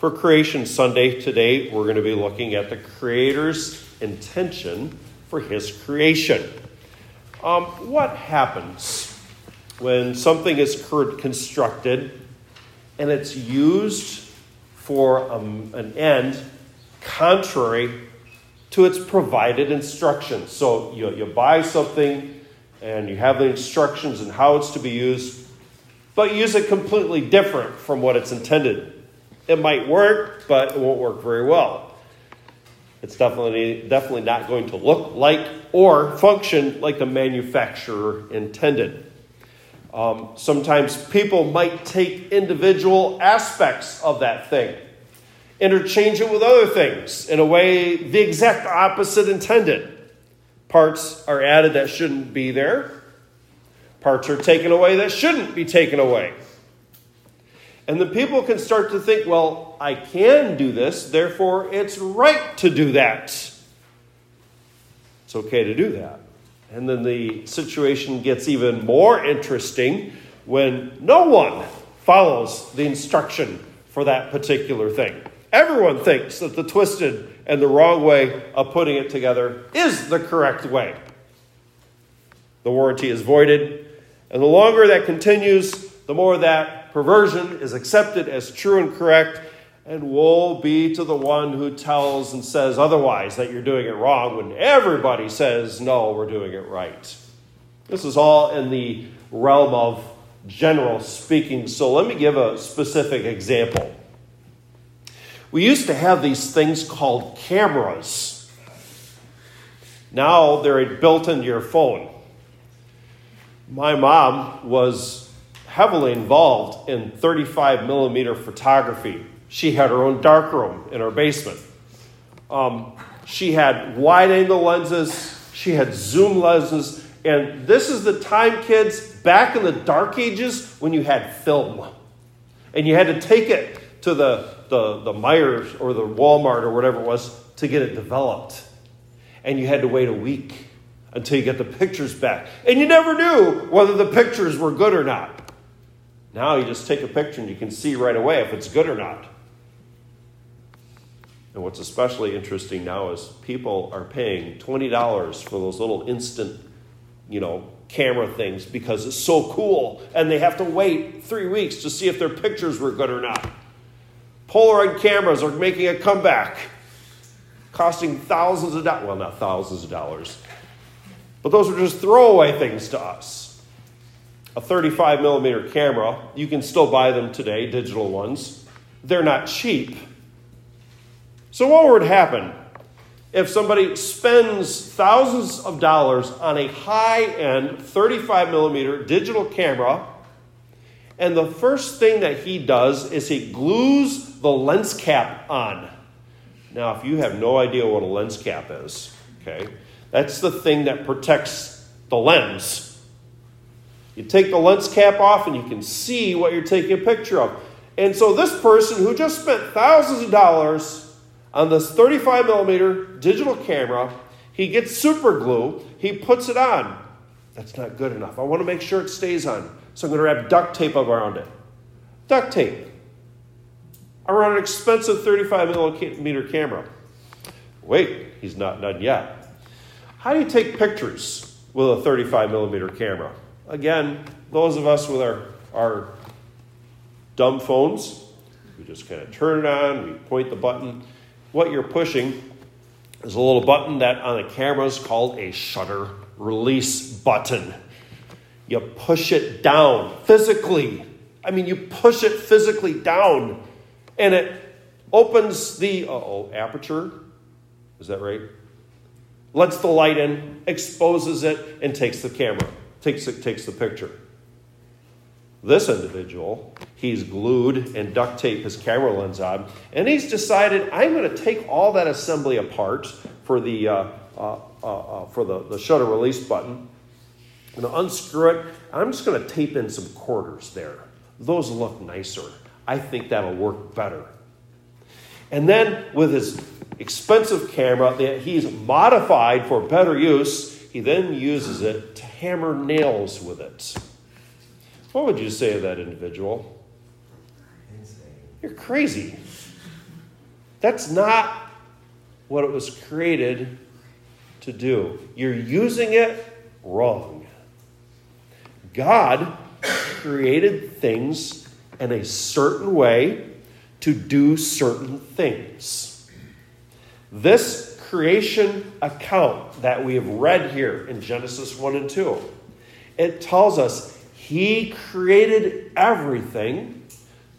For Creation Sunday today, we're going to be looking at the Creator's intention for His creation. Um, what happens when something is constructed and it's used for um, an end contrary to its provided instructions? So you, you buy something and you have the instructions and how it's to be used, but use it completely different from what it's intended. It might work, but it won't work very well. It's definitely, definitely not going to look like or function like the manufacturer intended. Um, sometimes people might take individual aspects of that thing, interchange it with other things in a way the exact opposite intended. Parts are added that shouldn't be there, parts are taken away that shouldn't be taken away. And the people can start to think, well, I can do this, therefore it's right to do that. It's okay to do that. And then the situation gets even more interesting when no one follows the instruction for that particular thing. Everyone thinks that the twisted and the wrong way of putting it together is the correct way. The warranty is voided, and the longer that continues, the more that perversion is accepted as true and correct, and woe be to the one who tells and says otherwise that you're doing it wrong when everybody says, no, we're doing it right. This is all in the realm of general speaking. So let me give a specific example. We used to have these things called cameras. Now they're built into your phone. My mom was heavily involved in 35 millimeter photography. She had her own darkroom in her basement. Um, she had wide angle lenses, she had zoom lenses, and this is the time, kids, back in the dark ages when you had film. And you had to take it to the, the, the Meijer's or the Walmart or whatever it was to get it developed. And you had to wait a week until you get the pictures back. And you never knew whether the pictures were good or not. Now you just take a picture and you can see right away if it's good or not. And what's especially interesting now is people are paying $20 for those little instant, you know, camera things because it's so cool and they have to wait three weeks to see if their pictures were good or not. Polaroid cameras are making a comeback, costing thousands of dollars. Well, not thousands of dollars, but those are just throwaway things to us a 35 millimeter camera. You can still buy them today, digital ones. They're not cheap. So, what would happen if somebody spends thousands of dollars on a high end 35 millimeter digital camera, and the first thing that he does is he glues the lens cap on? Now, if you have no idea what a lens cap is, okay, that's the thing that protects the lens you take the lens cap off and you can see what you're taking a picture of. And so this person who just spent thousands of dollars on this 35 millimeter digital camera, he gets super glue, he puts it on. That's not good enough. I want to make sure it stays on. So I'm going to wrap duct tape around it. Duct tape. Around an expensive 35 millimeter camera. Wait, he's not done yet. How do you take pictures with a 35 millimeter camera? Again, those of us with our, our dumb phones, we just kind of turn it on, we point the button. What you're pushing is a little button that on the camera is called a shutter release button. You push it down physically. I mean, you push it physically down, and it opens the oh aperture. Is that right? Lets the light in, exposes it, and takes the camera takes, takes the picture. This individual, he's glued and duct taped his camera lens on, and he's decided, I'm going to take all that assembly apart for the, uh, uh, uh, uh for the, the shutter release button. I'm going to unscrew it. I'm just going to tape in some quarters there. Those look nicer. I think that'll work better. And then with his expensive camera that he's modified for better use, he then uses it to hammer nails with it. What would you say to that individual? You're crazy. That's not what it was created to do. You're using it wrong. God created things in a certain way to do certain things. This creation account that we have read here in Genesis 1 and 2, it tells us he created everything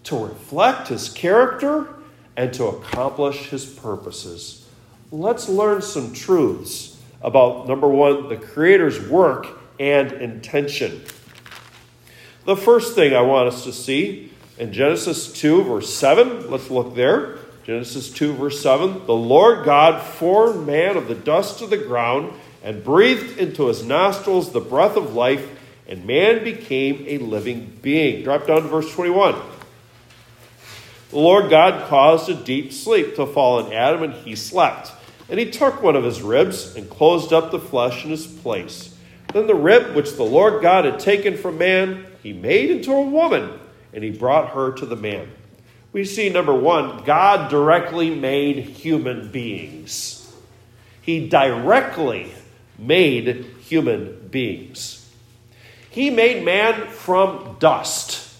to reflect his character and to accomplish his purposes. Let's learn some truths about number one, the Creator's work and intention. The first thing I want us to see in Genesis 2, verse 7, let's look there. Genesis 2, verse 7 The Lord God formed man of the dust of the ground and breathed into his nostrils the breath of life, and man became a living being. Drop down to verse 21. The Lord God caused a deep sleep to fall on Adam, and he slept. And he took one of his ribs and closed up the flesh in his place. Then the rib which the Lord God had taken from man, he made into a woman, and he brought her to the man. We see number one, God directly made human beings. He directly made human beings. He made man from dust.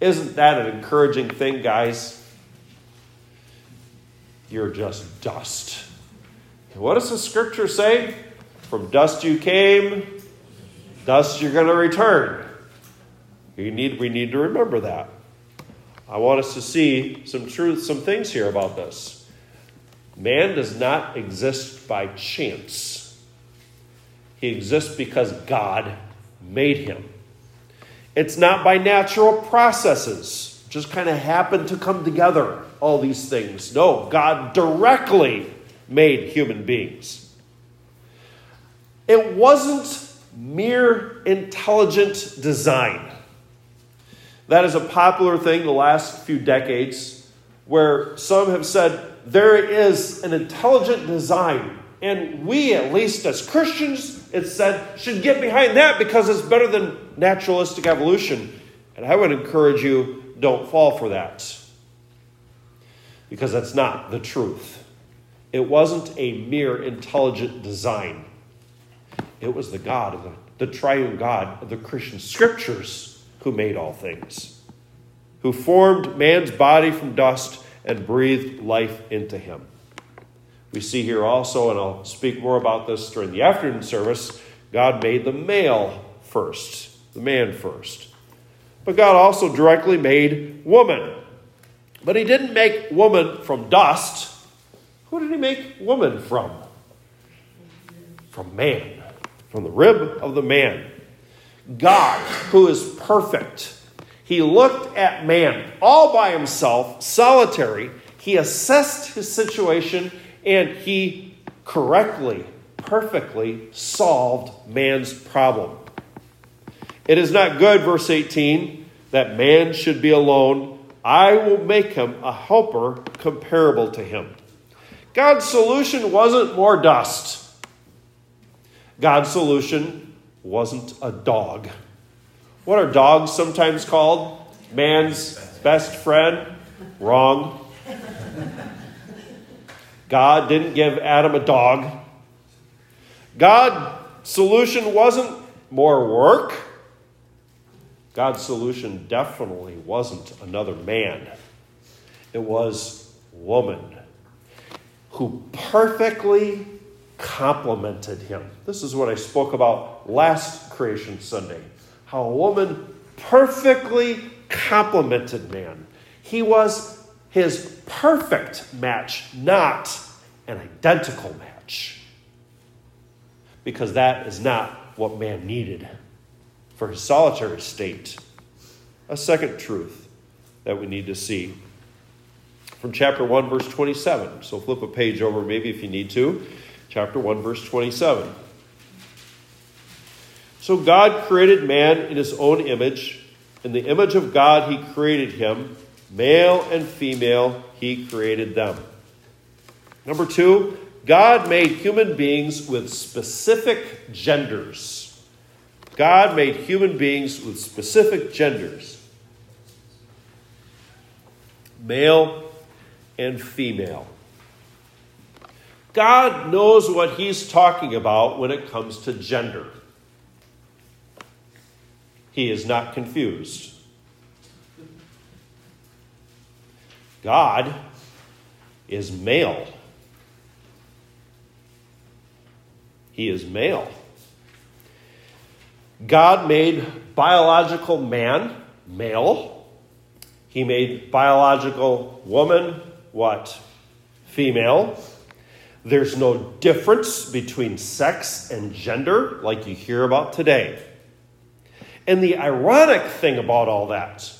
Isn't that an encouraging thing, guys? You're just dust. And what does the scripture say? From dust you came, dust you're going to return. We need, we need to remember that. I want us to see some truth, some things here about this. Man does not exist by chance, he exists because God made him. It's not by natural processes, just kind of happen to come together, all these things. No, God directly made human beings. It wasn't mere intelligent design. That is a popular thing the last few decades where some have said there is an intelligent design. And we, at least as Christians, it said, should get behind that because it's better than naturalistic evolution. And I would encourage you don't fall for that because that's not the truth. It wasn't a mere intelligent design, it was the God of the, the triune God of the Christian scriptures who made all things, who formed man's body from dust and breathed life into him. We see here also, and I'll speak more about this during the afternoon service, God made the male first, the man first. But God also directly made woman. But he didn't make woman from dust. Who did he make woman from? From man, from the rib of the man. God, who is perfect. He looked at man all by himself, solitary. He assessed his situation and he correctly, perfectly solved man's problem. It is not good, verse 18, that man should be alone. I will make him a helper comparable to him. God's solution wasn't more dust. God's solution wasn't a dog. What are dogs sometimes called? Man's best friend? Wrong. God didn't give Adam a dog. God's solution wasn't more work. God's solution definitely wasn't another man. It was woman who perfectly complemented him. This is what I spoke about last Creation Sunday how a woman perfectly complemented man. He was his perfect match, not an identical match. Because that is not what man needed for his solitary state. A second truth that we need to see from chapter 1, verse 27. So flip a page over, maybe if you need to chapter 1, verse 27. So God created man in his own image. In the image of God, he created him. Male and female, he created them. Number two, God made human beings with specific genders. God made human beings with specific genders male and female. God knows what He's talking about when it comes to gender. He is not confused. God is male. He is male. God made biological man male. He made biological woman what? Female. There's no difference between sex and gender like you hear about today. And the ironic thing about all that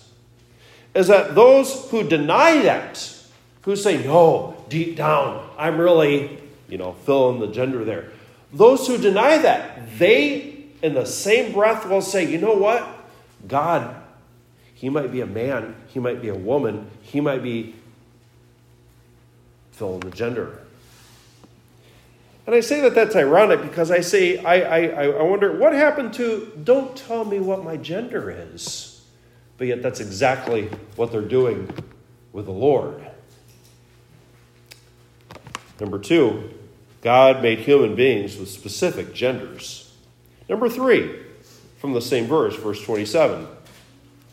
is that those who deny that, who say, no, deep down, I'm really, you know, fill in the gender there. Those who deny that, they in the same breath will say, you know what? God, He might be a man, He might be a woman, He might be fill in the gender. And I say that that's ironic because I say, I, I, I wonder what happened to don't tell me what my gender is. But yet, that's exactly what they're doing with the Lord. Number two, God made human beings with specific genders. Number three, from the same verse, verse 27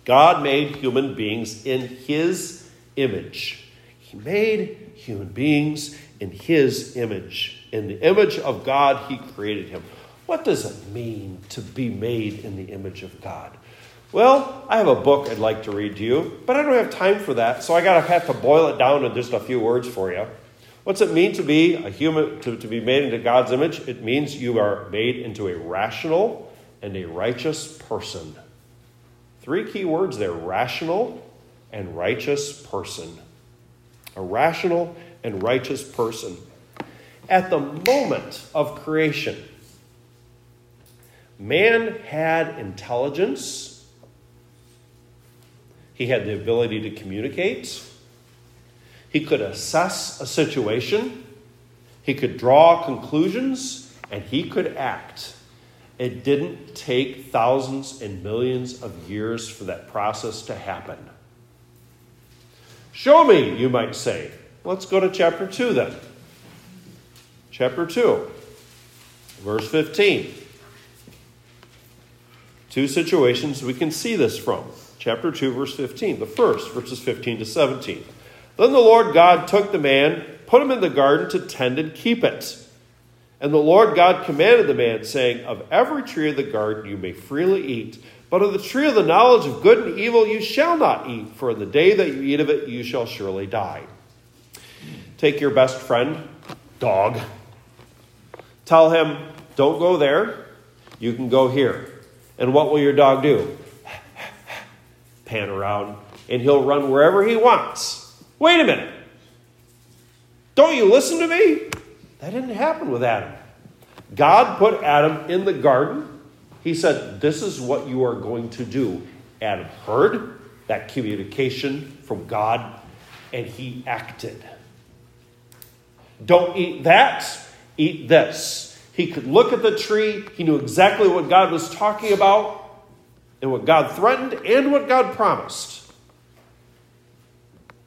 God made human beings in his image. He made human beings in his image. In the image of God, he created him. What does it mean to be made in the image of God? Well, I have a book I'd like to read to you, but I don't have time for that, so I gotta have to boil it down in just a few words for you. What's it mean to be a human to, to be made into God's image? It means you are made into a rational and a righteous person. Three key words there rational and righteous person. A rational and righteous person. At the moment of creation, man had intelligence he had the ability to communicate. He could assess a situation. He could draw conclusions. And he could act. It didn't take thousands and millions of years for that process to happen. Show me, you might say. Let's go to chapter 2 then. Chapter 2, verse 15. Two situations we can see this from chapter 2, verse 15. The first, verses 15 to 17. Then the Lord God took the man, put him in the garden to tend and keep it. And the Lord God commanded the man, saying, Of every tree of the garden you may freely eat, but of the tree of the knowledge of good and evil you shall not eat, for in the day that you eat of it you shall surely die. Take your best friend, dog. Tell him, Don't go there, you can go here. And what will your dog do? pan around, and he'll run wherever he wants. Wait a minute. Don't you listen to me? That didn't happen with Adam. God put Adam in the garden. He said, This is what you are going to do. Adam heard that communication from God, and he acted. Don't eat that, eat this. He could look at the tree, he knew exactly what God was talking about and what God threatened and what God promised.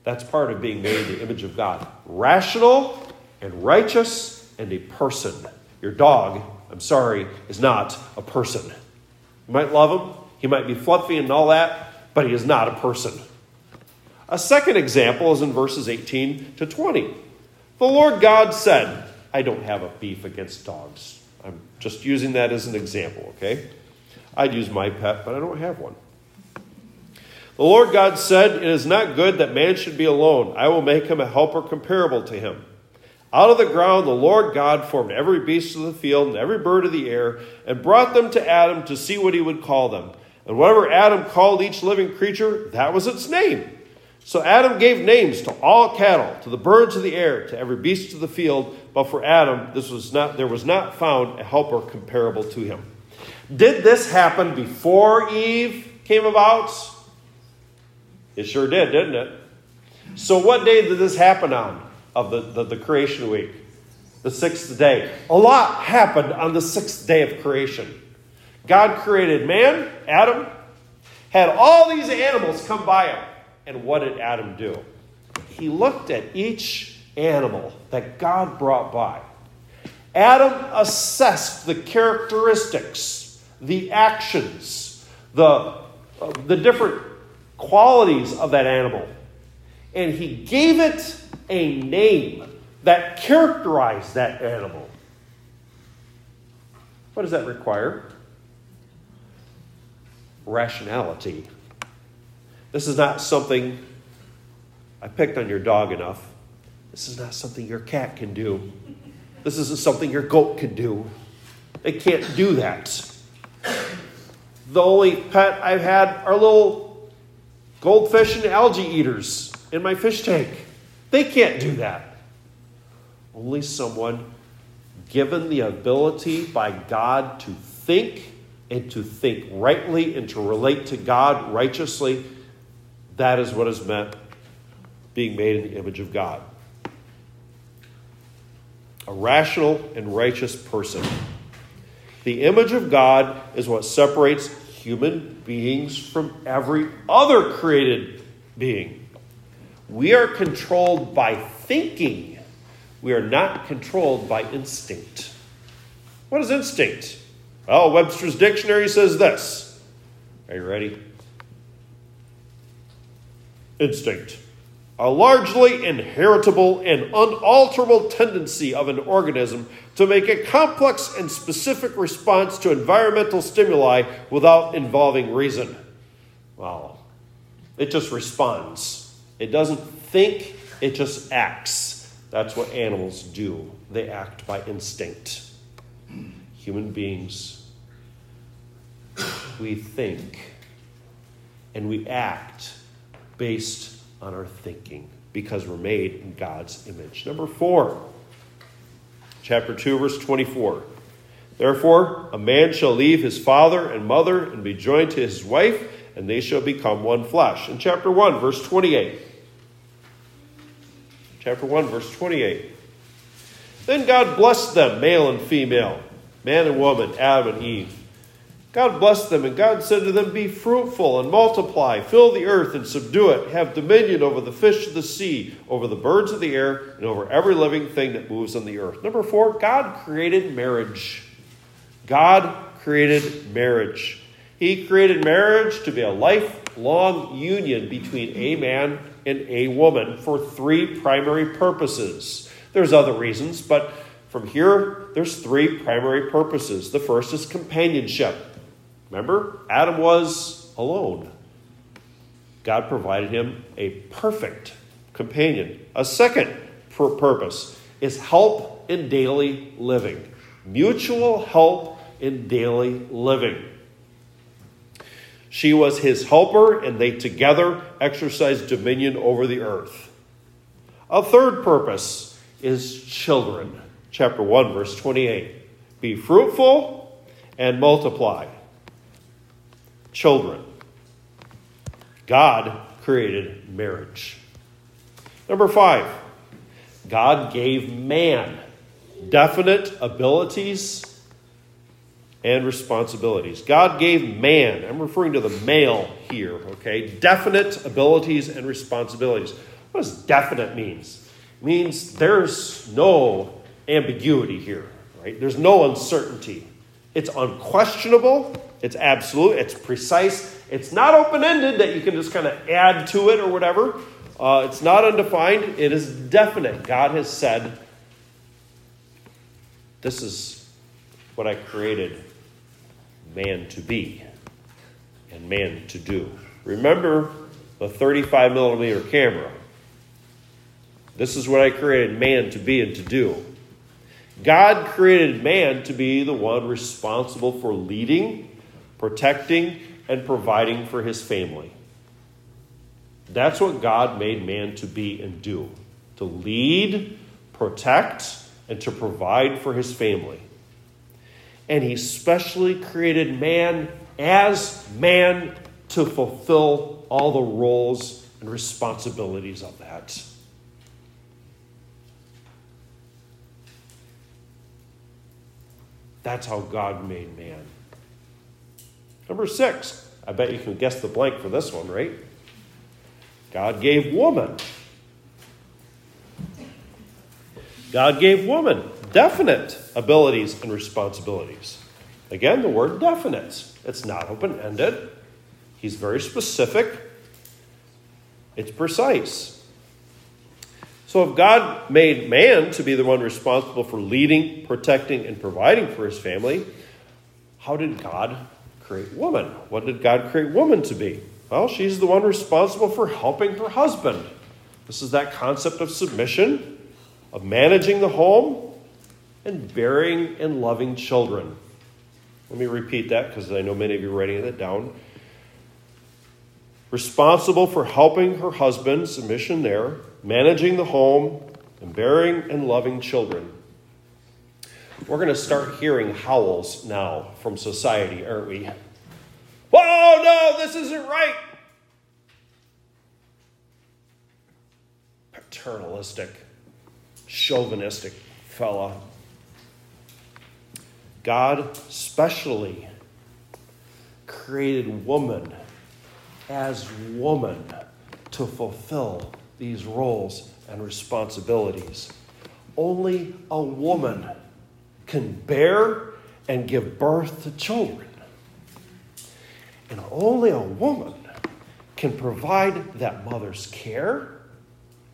That's part of being made in the image of God. Rational and righteous and a person. Your dog, I'm sorry, is not a person. You might love him, he might be fluffy and all that, but he is not a person. A second example is in verses 18 to 20. The Lord God said, I don't have a beef against dogs. I'm just using that as an example, okay? I'd use my pet, but I don't have one. The Lord God said, It is not good that man should be alone. I will make him a helper comparable to him. Out of the ground, the Lord God formed every beast of the field and every bird of the air and brought them to Adam to see what he would call them. And whatever Adam called each living creature, that was its name. So Adam gave names to all cattle, to the birds of the air, to every beast of the field. But for Adam, this was not, there was not found a helper comparable to him. Did this happen before Eve came about? It sure did, didn't it? So, what day did this happen on of the, the, the, creation week? The sixth day. A lot happened on the sixth day of creation. God created man, Adam, had all these animals come by him. And what did Adam do? he looked at each animal that God brought by. Adam assessed the characteristics, the actions, the, uh, the different qualities of that animal. And he gave it a name that characterized that animal. What does that require? Rationality. This is not something I picked on your dog enough. This is not something your cat can do. This isn't something your goat can do. They can't do that. The only pet I've had are little goldfish and algae eaters in my fish tank. They can't do that. Only someone given the ability by God to think and to think rightly and to relate to God righteously, that is what is meant being made in the image of God. A rational and righteous person. The image of God is what separates human beings from every other created being. We are controlled by thinking we are not controlled by instinct. What is instinct? Well, Webster's dictionary says this. Are you ready? Instinct. A largely inheritable and unalterable tendency of an organism to make a complex and specific response to environmental stimuli without involving reason. Well, it just responds. It doesn't think, it just acts. That's what animals do. They act by instinct. Human beings, we think and we act based on our thinking because we're made in God's image. Number four, chapter 2, verse 24. Therefore, a man shall leave his father and mother and be joined to his wife, and they shall become one flesh. In chapter 1, verse 28 chapter 1, verse 28. Then God blessed them, male and female, man and woman, Adam and Eve. God blessed them, and God said to them, Be fruitful and multiply, fill the earth and subdue it, have dominion over the fish of the sea, over the birds of the air, and over every living thing that moves on the earth. Number four, God created marriage. God created marriage. He created marriage to be a lifelong union between a man and a woman for three primary purposes. There's other reasons, but from here, there's three primary purposes. The first is companionship. Remember, Adam was alone. God provided him a perfect companion. A second purpose is help in daily living, mutual help in daily living. She was his helper, and they together exercised dominion over the earth. A third purpose is children. Chapter 1, verse 28. Be fruitful and multiply. Children. God created marriage. Number five, God gave man definite abilities and responsibilities. God gave man, I'm referring to the male here, okay, definite abilities and responsibilities. What does definite means? It means there's no ambiguity here, right? There's no uncertainty. It's unquestionable, it's absolute, it's precise, it's not open ended that you can just kind of add to it or whatever. Uh, it's not undefined, it is definite. God has said, This is what I created man to be and man to do. Remember the 35 millimeter camera. This is what I created man to be and to do. God created man to be the one responsible for leading, protecting, and providing for his family. That's what God made man to be and do to lead, protect, and to provide for his family and he specially created man as man to fulfill all the roles and responsibilities of that. That's how God made man. Number six, I bet you can guess the blank for this one, right? God gave woman. God gave woman definite abilities and responsibilities. Again, the word definite. It's not open ended. He's very specific. It's precise. So, if God made man to be the one responsible for leading, protecting, and providing for his family, how did God create woman? What did God create woman to be? Well, she's the one responsible for helping her husband. This is that concept of submission, of managing the home, and bearing and loving children. Let me repeat that because I know many of you are writing that down. Responsible for helping her husband, submission there, managing the home, and bearing and loving children. We're going to start hearing howls now from society, aren't we? Whoa, no, this isn't right. Paternalistic, chauvinistic fella. God specially created woman as woman to fulfill these roles and responsibilities. Only a woman can bear and give birth to children. And only a woman can provide that mother's care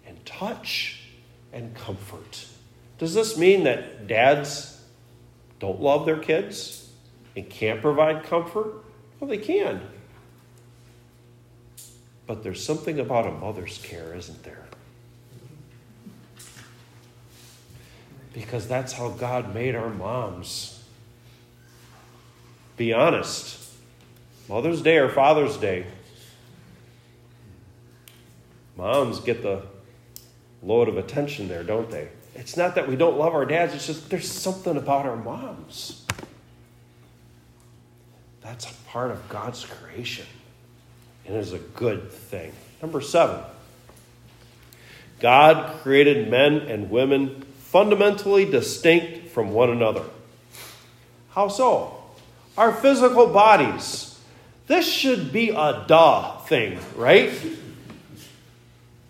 and touch and comfort. Does this mean that dads don't love their kids and can't provide comfort? Well, they can. But there's something about a mother's care, isn't there? Because that's how God made our moms. Be honest. Mother's Day or Father's Day, moms get the load of attention there, don't they? It's not that we don't love our dads, it's just there's something about our moms. That's a part of God's creation and is a good thing. Number seven, God created men and women fundamentally distinct from one another. How so? Our physical bodies. This should be a duh thing, right?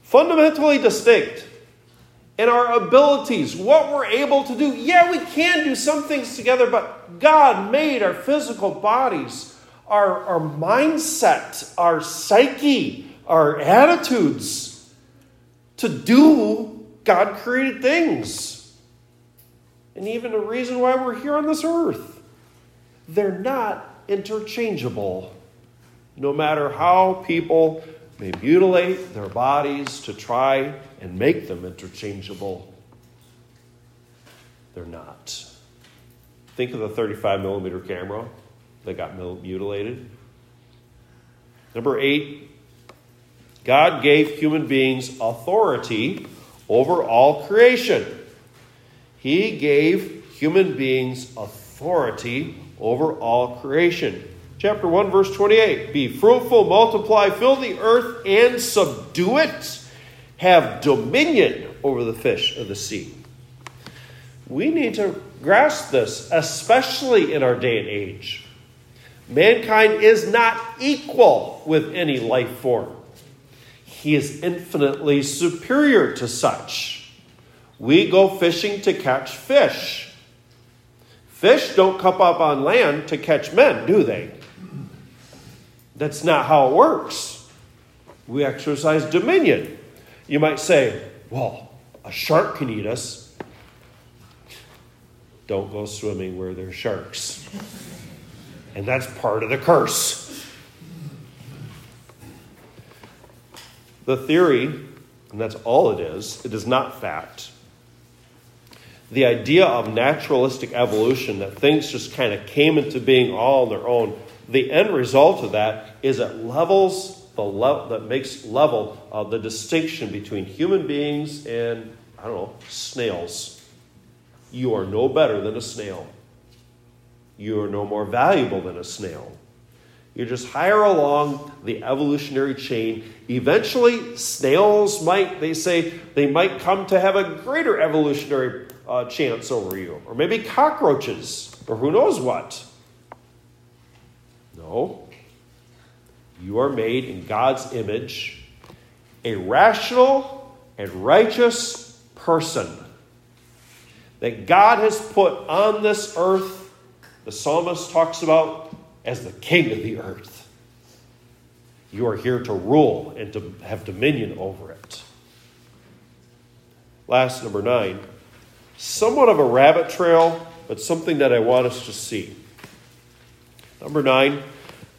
Fundamentally distinct in our abilities, what we're able to do. Yeah, we can do some things together, but God made our physical bodies, our, our mindset, our psyche, our attitudes to do God created things. And even a reason why we're here on this earth. They're not interchangeable. No matter how people may mutilate their bodies to try and make them interchangeable. They're not. Think of the 35 millimeter camera that got mutilated. Number eight, God gave human beings authority over all creation. He gave human beings authority over all creation. Chapter 1, verse 28 Be fruitful, multiply, fill the earth, and subdue it have dominion over the fish of the sea. We need to grasp this, especially in our day and age. Mankind is not equal with any life form, he is infinitely superior to such. We go fishing to catch fish. Fish don't come up on land to catch men, do they? That's not how it works. We exercise dominion. You might say, well, a shark can eat us. Don't go swimming where there's sharks. And that's part of the curse. The theory, and that's all it is, it is not fact. The idea of naturalistic evolution, that things just kind of came into being all on their own, the end result of that is it levels the le- that makes level uh, the distinction between human beings and, I don't know, snails. You are no better than a snail. You are no more valuable than a snail. You just higher along the evolutionary chain. Eventually, snails might, they say, they might come to have a greater evolutionary uh, chance over you. Or maybe cockroaches, or who knows what. No, you are made in God's image, a rational and righteous person. that God has put on this earth, the psalmist talks about as the king of the earth. You are here to rule and to have dominion over it. Last, number nine, somewhat of a rabbit trail, but something that I want us to see. Number nine,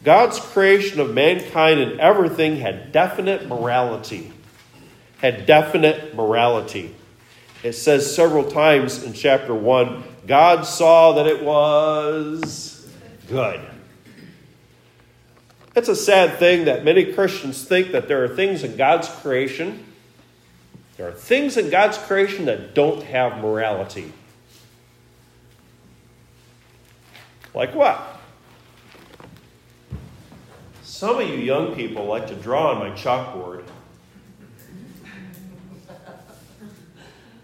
God's creation of mankind and everything had definite morality. Had definite morality. It says several times in chapter 1 God saw that it was good. It's a sad thing that many Christians think that there are things in God's creation, there are things in God's creation that don't have morality. Like what? Some of you young people like to draw on my chalkboard.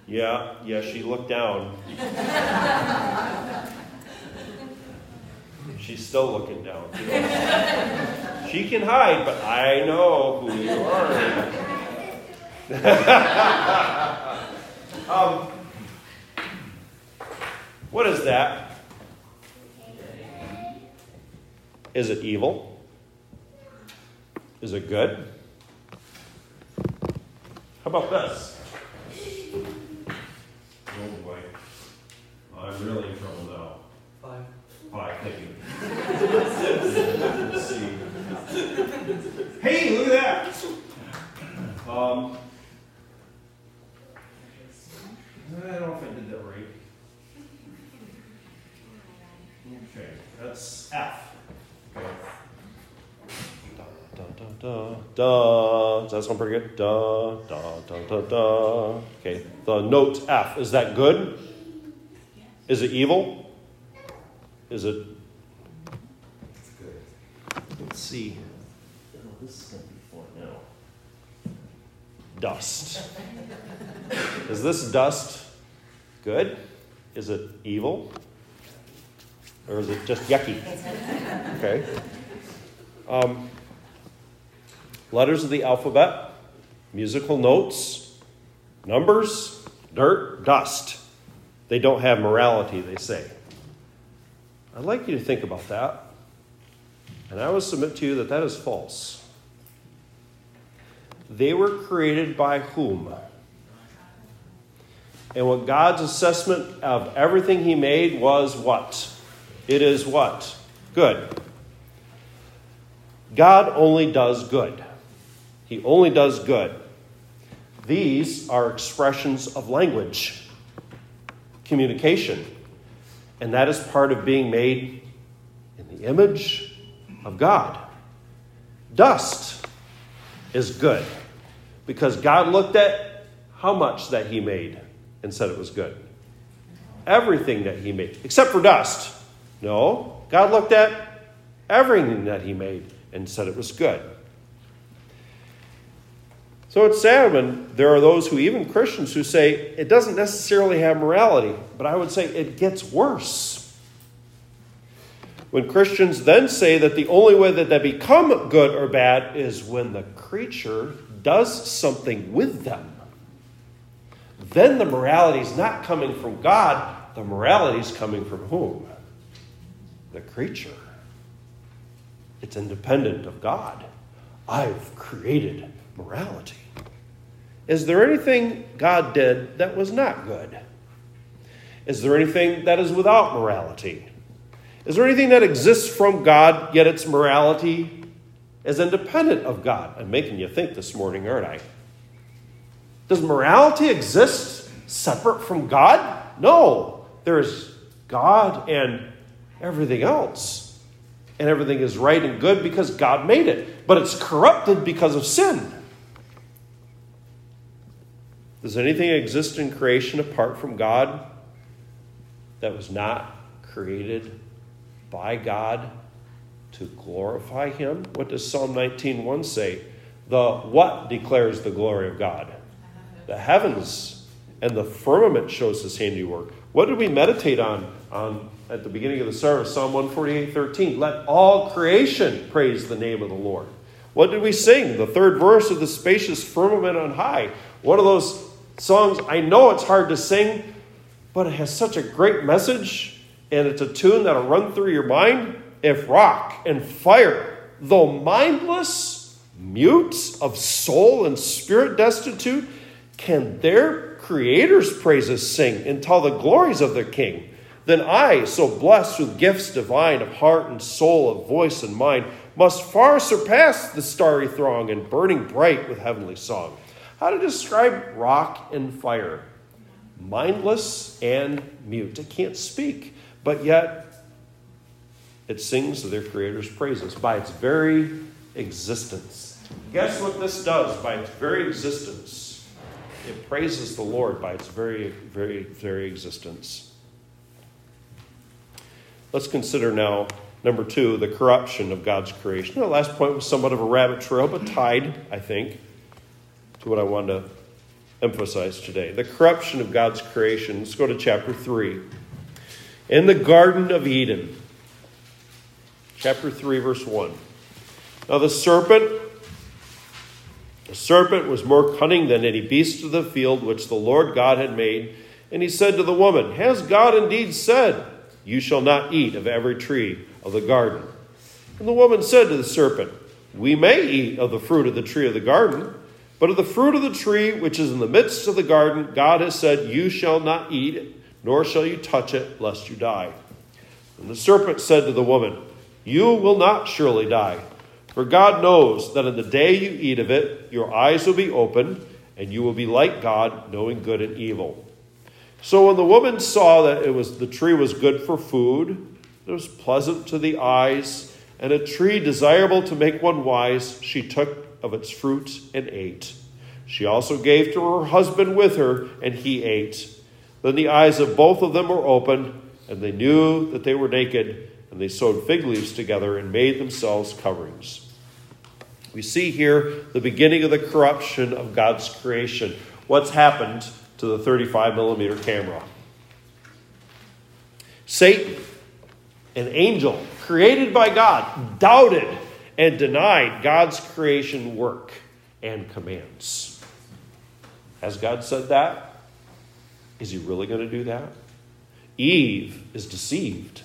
Yeah, yeah, she looked down. She's still looking down. She can hide, but I know who you are. um, what is that? Is it evil? Is it good? How about this? Oh boy. I'm really in trouble now. Five. Thank you. Hey, look at that! Um, I don't know if I did that right. Okay, that's F. Okay. Da, da. Does that sound pretty good? Da, da, da, da, da. Okay, the note F. Is that good? Is it evil? Is it? Let's see. Oh, this is going to be fun now. Dust. Is this dust good? Is it evil? Or is it just yucky? Okay. Um, letters of the alphabet, musical notes, numbers, dirt, dust. They don't have morality, they say. I'd like you to think about that. And I will submit to you that that is false. They were created by whom? And what God's assessment of everything He made was what? It is what? Good. God only does good. He only does good. These are expressions of language, communication. And that is part of being made in the image of God. Dust is good because God looked at how much that He made and said it was good. Everything that He made, except for dust. No, God looked at everything that He made and said it was good. So it's sad when there are those who, even Christians, who say it doesn't necessarily have morality, but I would say it gets worse. When Christians then say that the only way that they become good or bad is when the creature does something with them, then the morality is not coming from God, the morality is coming from whom? The creature. It's independent of God. I've created morality. Is there anything God did that was not good? Is there anything that is without morality? Is there anything that exists from God, yet its morality is independent of God? I'm making you think this morning, aren't I? Does morality exist separate from God? No. There is God and everything else. And everything is right and good because God made it. But it's corrupted because of sin. Does anything exist in creation apart from God that was not created by God to glorify Him? What does Psalm 19:1 say? The what declares the glory of God? The heavens and the firmament shows His handiwork. What did we meditate on, on at the beginning of the service? Psalm 148:13. Let all creation praise the name of the Lord. What did we sing? The third verse of the spacious firmament on high. One of those songs, I know it's hard to sing, but it has such a great message, and it's a tune that'll run through your mind. If rock and fire, though mindless, mute, of soul and spirit destitute, can their creator's praises sing and tell the glories of their king? Then I, so blessed with gifts divine of heart and soul, of voice and mind, must far surpass the starry throng and burning bright with heavenly song. How to describe rock and fire? Mindless and mute. It can't speak, but yet it sings their Creator's praises by its very existence. Guess what this does by its very existence? It praises the Lord by its very, very, very existence. Let's consider now, number two, the corruption of God's creation. The last point was somewhat of a rabbit trail, but tied, I think, to what I want to emphasize today. The corruption of God's creation. Let's go to chapter 3. In the Garden of Eden, chapter 3, verse 1. Now the serpent, the serpent was more cunning than any beast of the field which the Lord God had made. And he said to the woman, Has God indeed said, You shall not eat of every tree of the garden? And the woman said to the serpent, We may eat of the fruit of the tree of the garden. But of the fruit of the tree which is in the midst of the garden, God has said, You shall not eat it, nor shall you touch it, lest you die. And the serpent said to the woman, You will not surely die. For God knows that in the day you eat of it, your eyes will be opened, and you will be like God, knowing good and evil. So when the woman saw that it was the tree was good for food, it was pleasant to the eyes, and a tree desirable to make one wise, she took of its fruit and ate. She also gave to her husband with her, and he ate. Then the eyes of both of them were opened, and they knew that they were naked, and they sewed fig leaves together and made themselves coverings. We see here the beginning of the corruption of God's creation. What's happened to the 35 millimeter camera? Satan, an angel created by God, doubted and denied God's creation work and commands. Has God said that? Is he really going to do that? Eve is deceived.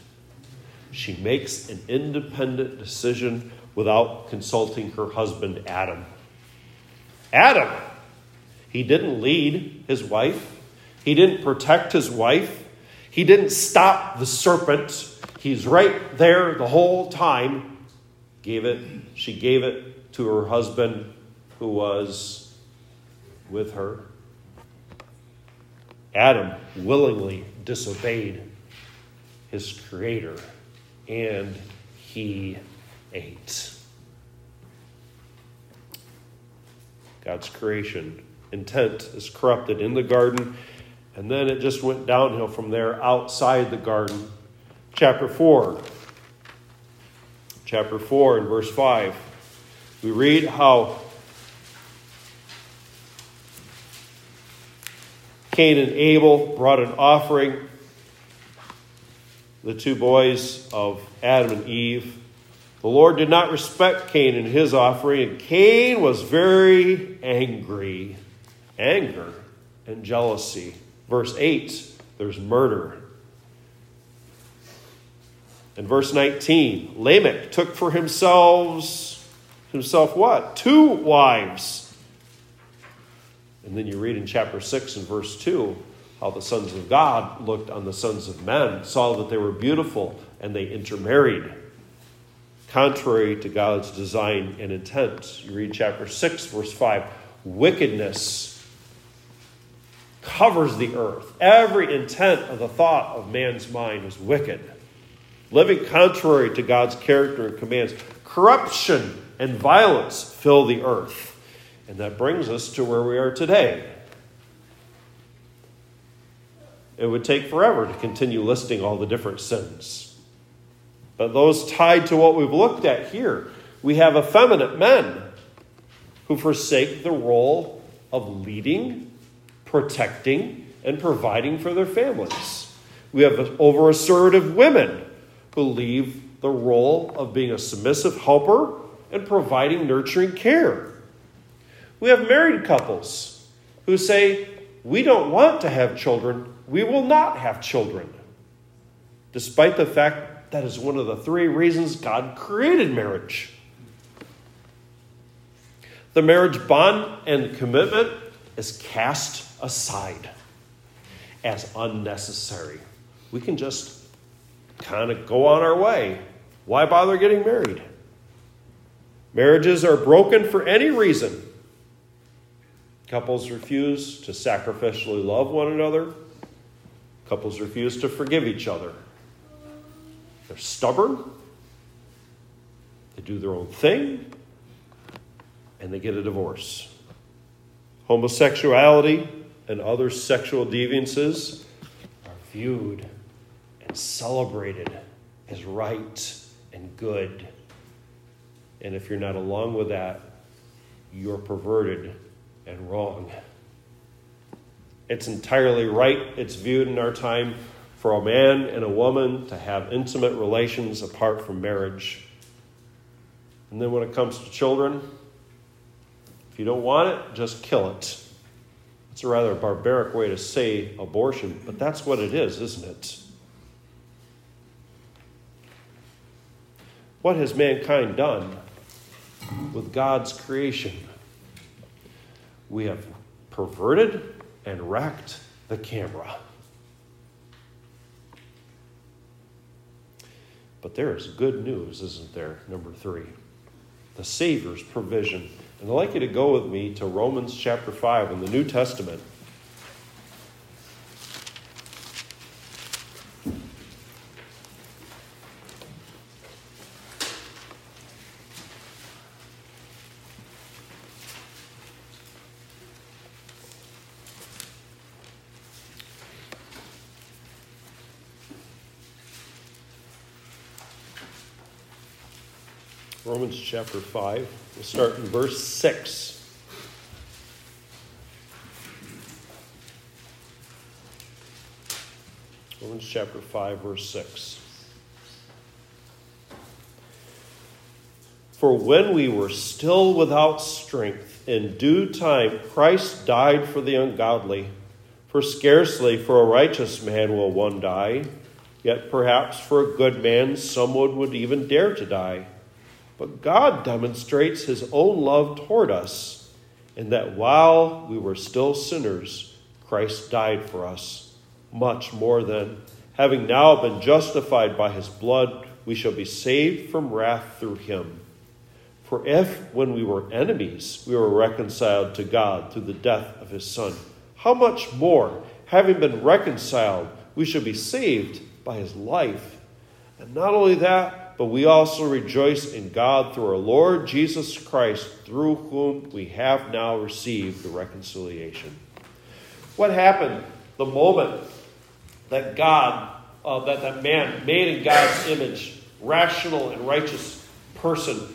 She makes an independent decision without consulting her husband, Adam. Adam, he didn't lead his wife, he didn't protect his wife, he didn't stop the serpent. He's right there the whole time gave it, she gave it to her husband who was with her. Adam willingly disobeyed his creator and he ate. God's creation intent is corrupted in the garden, and then it just went downhill from there outside the garden. Chapter 4 chapter 4 and verse 5. We read how Cain and Abel brought an offering, the two boys of Adam and Eve. The Lord did not respect Cain and his offering, and Cain was very angry. Anger and jealousy. Verse 8 there's murder. In verse 19, Lamech took for himself, himself what? Two wives. And then you read in chapter 6 and verse 2 how the sons of God looked on the sons of men, saw that they were beautiful, and they intermarried, contrary to God's design and intent. You read chapter 6, verse 5 wickedness covers the earth. Every intent of the thought of man's mind is wicked living contrary to God's character and commands. Corruption and violence fill the earth. And that brings us to where we are today. It would take forever to continue listing all the different sins. But those tied to what we've looked at here, we have effeminate men who forsake the role of leading, protecting, and providing for their families. We have over assertive women leave the role of being a submissive helper and providing nurturing care. We have married couples who say, we don't want to have children, we will not have children. Despite the fact that is one of the three reasons God created marriage. The marriage bond and commitment is cast aside as unnecessary. We can just kind of go on our way. Why bother getting married? Marriages are broken for any reason. Couples refuse to sacrificially love one another. Couples refuse to forgive each other. They're stubborn. They do their own thing. And they get a divorce. Homosexuality and other sexual deviances are viewed celebrated as right and good. And if you're not along with that, you're perverted and wrong. It's entirely right, it's viewed in our time for a man and a woman to have intimate relations apart from marriage. And then when it comes to children, if you don't want it, just kill it. It's a rather barbaric way to say abortion, but that's what it is, isn't it? What has mankind done with God's creation? We have perverted and wrecked the camera. But there is good news, isn't there? Number three the Savior's provision. And I'd like you to go with me to Romans chapter 5 in the New Testament. Chapter 5. We'll start in verse 6. Romans chapter 5, verse 6. For when we were still without strength, in due time Christ died for the ungodly. For scarcely for a righteous man will one die, yet perhaps for a good man someone would even dare to die. But God demonstrates his own love toward us in that while we were still sinners, Christ died for us. Much more than, having now been justified by his blood, we shall be saved from wrath through him. For if, when we were enemies, we were reconciled to God through the death of his Son, how much more, having been reconciled, we shall be saved by his life? And not only that, but we also rejoice in God through our Lord Jesus Christ, through whom we have now received the reconciliation. What happened the moment that God, uh, that that man made in God's image, rational and righteous person,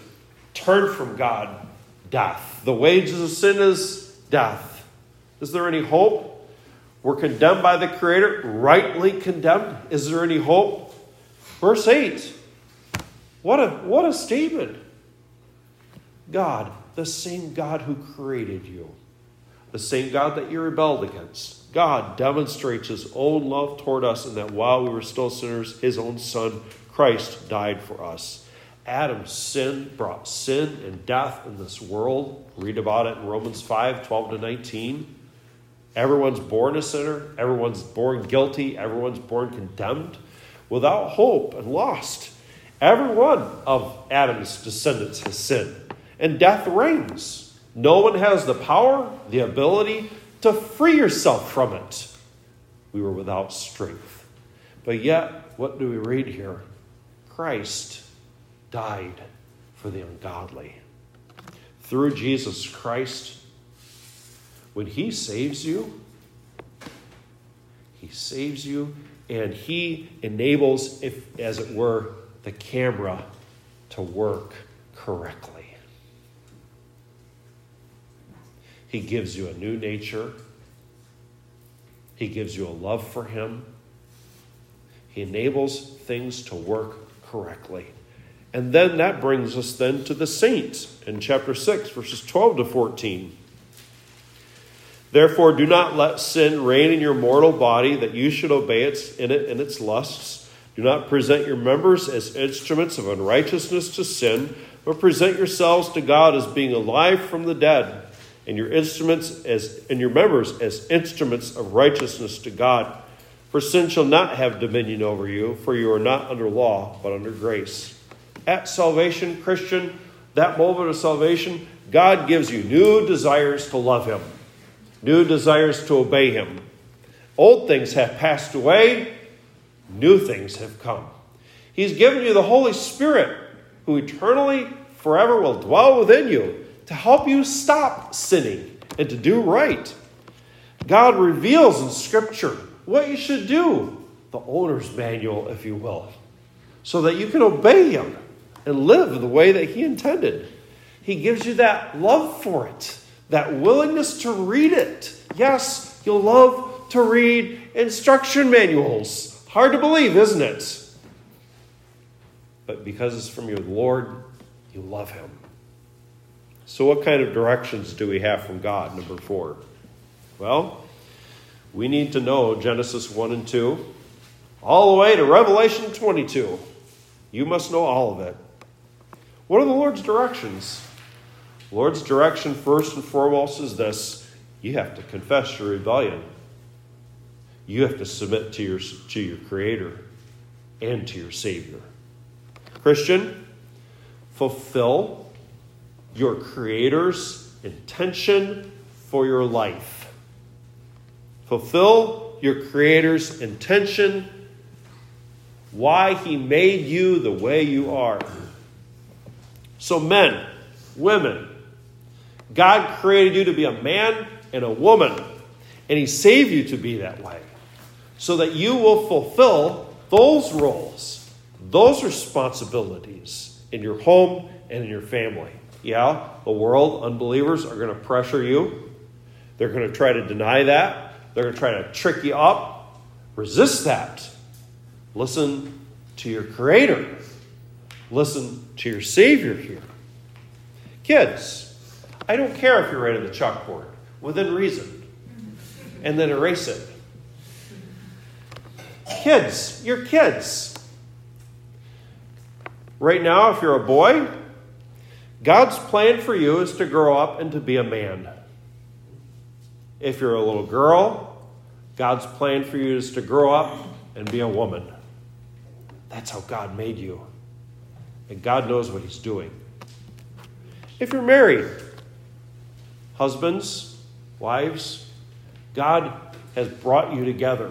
turned from God? Death. The wages of sin is death. Is there any hope? We're condemned by the Creator, rightly condemned. Is there any hope? Verse 8 what a, what a statement. God, the same God who created you, the same God that you rebelled against. God demonstrates his own love toward us in that while we were still sinners, his own son, Christ, died for us. Adam's sin brought sin and death in this world. Read about it in Romans 5 12 to 19. Everyone's born a sinner, everyone's born guilty, everyone's born condemned, without hope and lost. Every one of Adam's descendants has sinned, and death reigns. No one has the power, the ability to free yourself from it. We were without strength. But yet, what do we read here? Christ died for the ungodly. Through Jesus Christ, when He saves you, He saves you and He enables, if as it were, the camera to work correctly. He gives you a new nature. He gives you a love for Him. He enables things to work correctly. And then that brings us then to the saints in chapter 6, verses 12 to 14. Therefore, do not let sin reign in your mortal body, that you should obey its, in it and its lusts. Do not present your members as instruments of unrighteousness to sin, but present yourselves to God as being alive from the dead, and your instruments as and your members as instruments of righteousness to God. For sin shall not have dominion over you, for you are not under law, but under grace. At salvation, Christian, that moment of salvation, God gives you new desires to love Him new desires to obey him. Old things have passed away, new things have come. He's given you the Holy Spirit, who eternally, forever will dwell within you to help you stop sinning and to do right. God reveals in Scripture what you should do, the owner's manual, if you will, so that you can obey Him and live the way that He intended. He gives you that love for it that willingness to read it. Yes, you'll love to read instruction manuals. Hard to believe, isn't it? But because it's from your Lord, you love Him. So, what kind of directions do we have from God? Number four. Well, we need to know Genesis 1 and 2 all the way to Revelation 22. You must know all of it. What are the Lord's directions? Lord's direction, first and foremost, is this you have to confess your rebellion. You have to submit to your, to your Creator and to your Savior. Christian, fulfill your Creator's intention for your life. Fulfill your Creator's intention, why He made you the way you are. So, men, women, God created you to be a man and a woman, and He saved you to be that way so that you will fulfill those roles, those responsibilities in your home and in your family. Yeah, the world, unbelievers, are going to pressure you. They're going to try to deny that. They're going to try to trick you up. Resist that. Listen to your Creator. Listen to your Savior here. Kids, I don't care if you're writing the chalkboard, within reason, and then erase it. Kids, you're kids. Right now, if you're a boy, God's plan for you is to grow up and to be a man. If you're a little girl, God's plan for you is to grow up and be a woman. That's how God made you. And God knows what He's doing. If you're married, Husbands, wives, God has brought you together.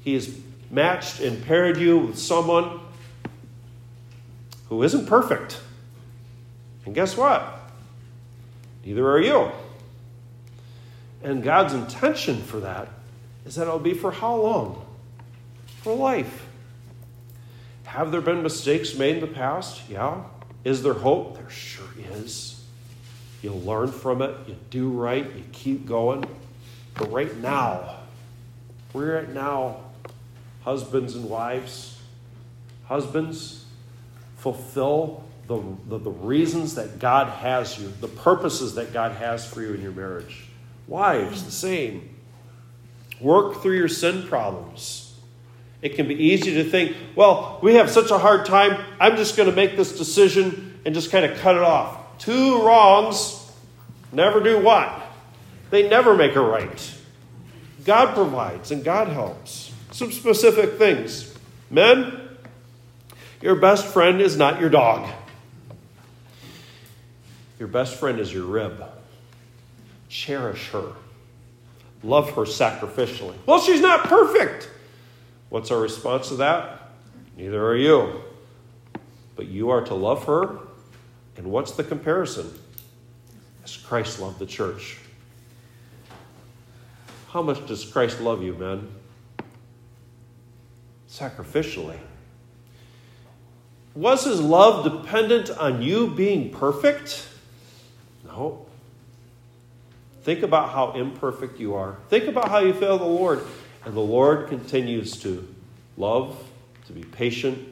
He has matched and paired you with someone who isn't perfect. And guess what? Neither are you. And God's intention for that is that it'll be for how long? For life. Have there been mistakes made in the past? Yeah. Is there hope? There sure is. You learn from it, you do right, you keep going. But right now, we're at now, husbands and wives, husbands, fulfill the, the, the, reasons that God has you, the purposes that God has for you in your marriage. Wives, the same. Work through your sin problems. It can be easy to think, well, we have such a hard time, I'm just going to make this decision and just kind of cut it off. Two wrongs never do what? They never make a right. God provides and God helps. Some specific things. Men, your best friend is not your dog. Your best friend is your rib. Cherish her. Love her sacrificially. Well, she's not perfect. What's our response to that? Neither are you. But you are to love her and what's the comparison? As Christ loved the church. How much does Christ love you, men? Sacrificially. Was his love dependent on you being perfect? No. Think about how imperfect you are. Think about how you fail the Lord. And the Lord continues to love, to be patient,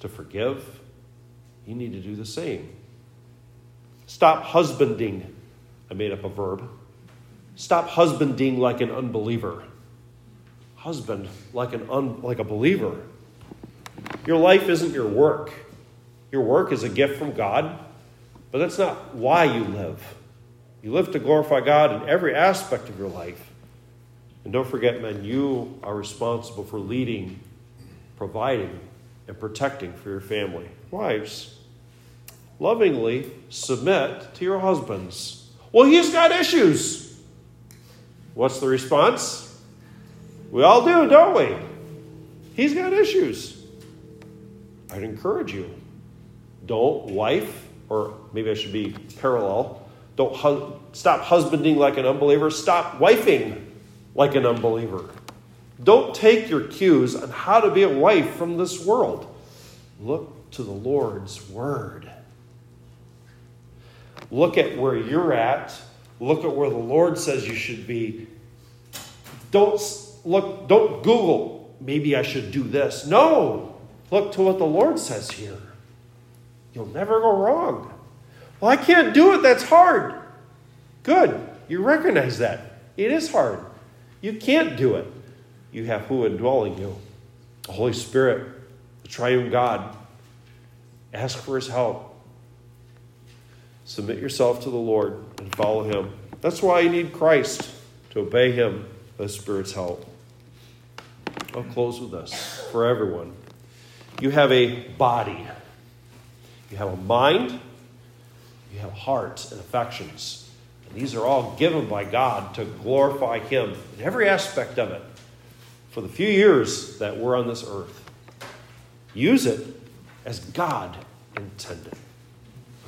to forgive. You need to do the same. Stop husbanding. I made up a verb. Stop husbanding like an unbeliever. Husband like an un, like a believer. Your life isn't your work. Your work is a gift from God, but that's not why you live. You live to glorify God in every aspect of your life. And don't forget, men, you are responsible for leading, providing, and protecting for your family. Wives, lovingly submit to your husbands. Well, he's got issues. What's the response? We all do, don't we? He's got issues. I'd encourage you. Don't wife, or maybe I should be parallel, don't hu- stop husbanding like an unbeliever, stop wifing like an unbeliever. Don't take your cues on how to be a wife from this world. Look to the Lord's word. Look at where you're at. Look at where the Lord says you should be. Don't look don't Google maybe I should do this. No. Look to what the Lord says here. You'll never go wrong. Well, I can't do it. That's hard. Good. You recognize that. It is hard. You can't do it. You have who indwelling you? The Holy Spirit, the triune God. Ask for his help. Submit yourself to the Lord and follow him. That's why you need Christ to obey him with Spirit's help. I'll close with this for everyone. You have a body, you have a mind, you have hearts and affections. And these are all given by God to glorify Him in every aspect of it for the few years that we're on this earth. Use it as God intended.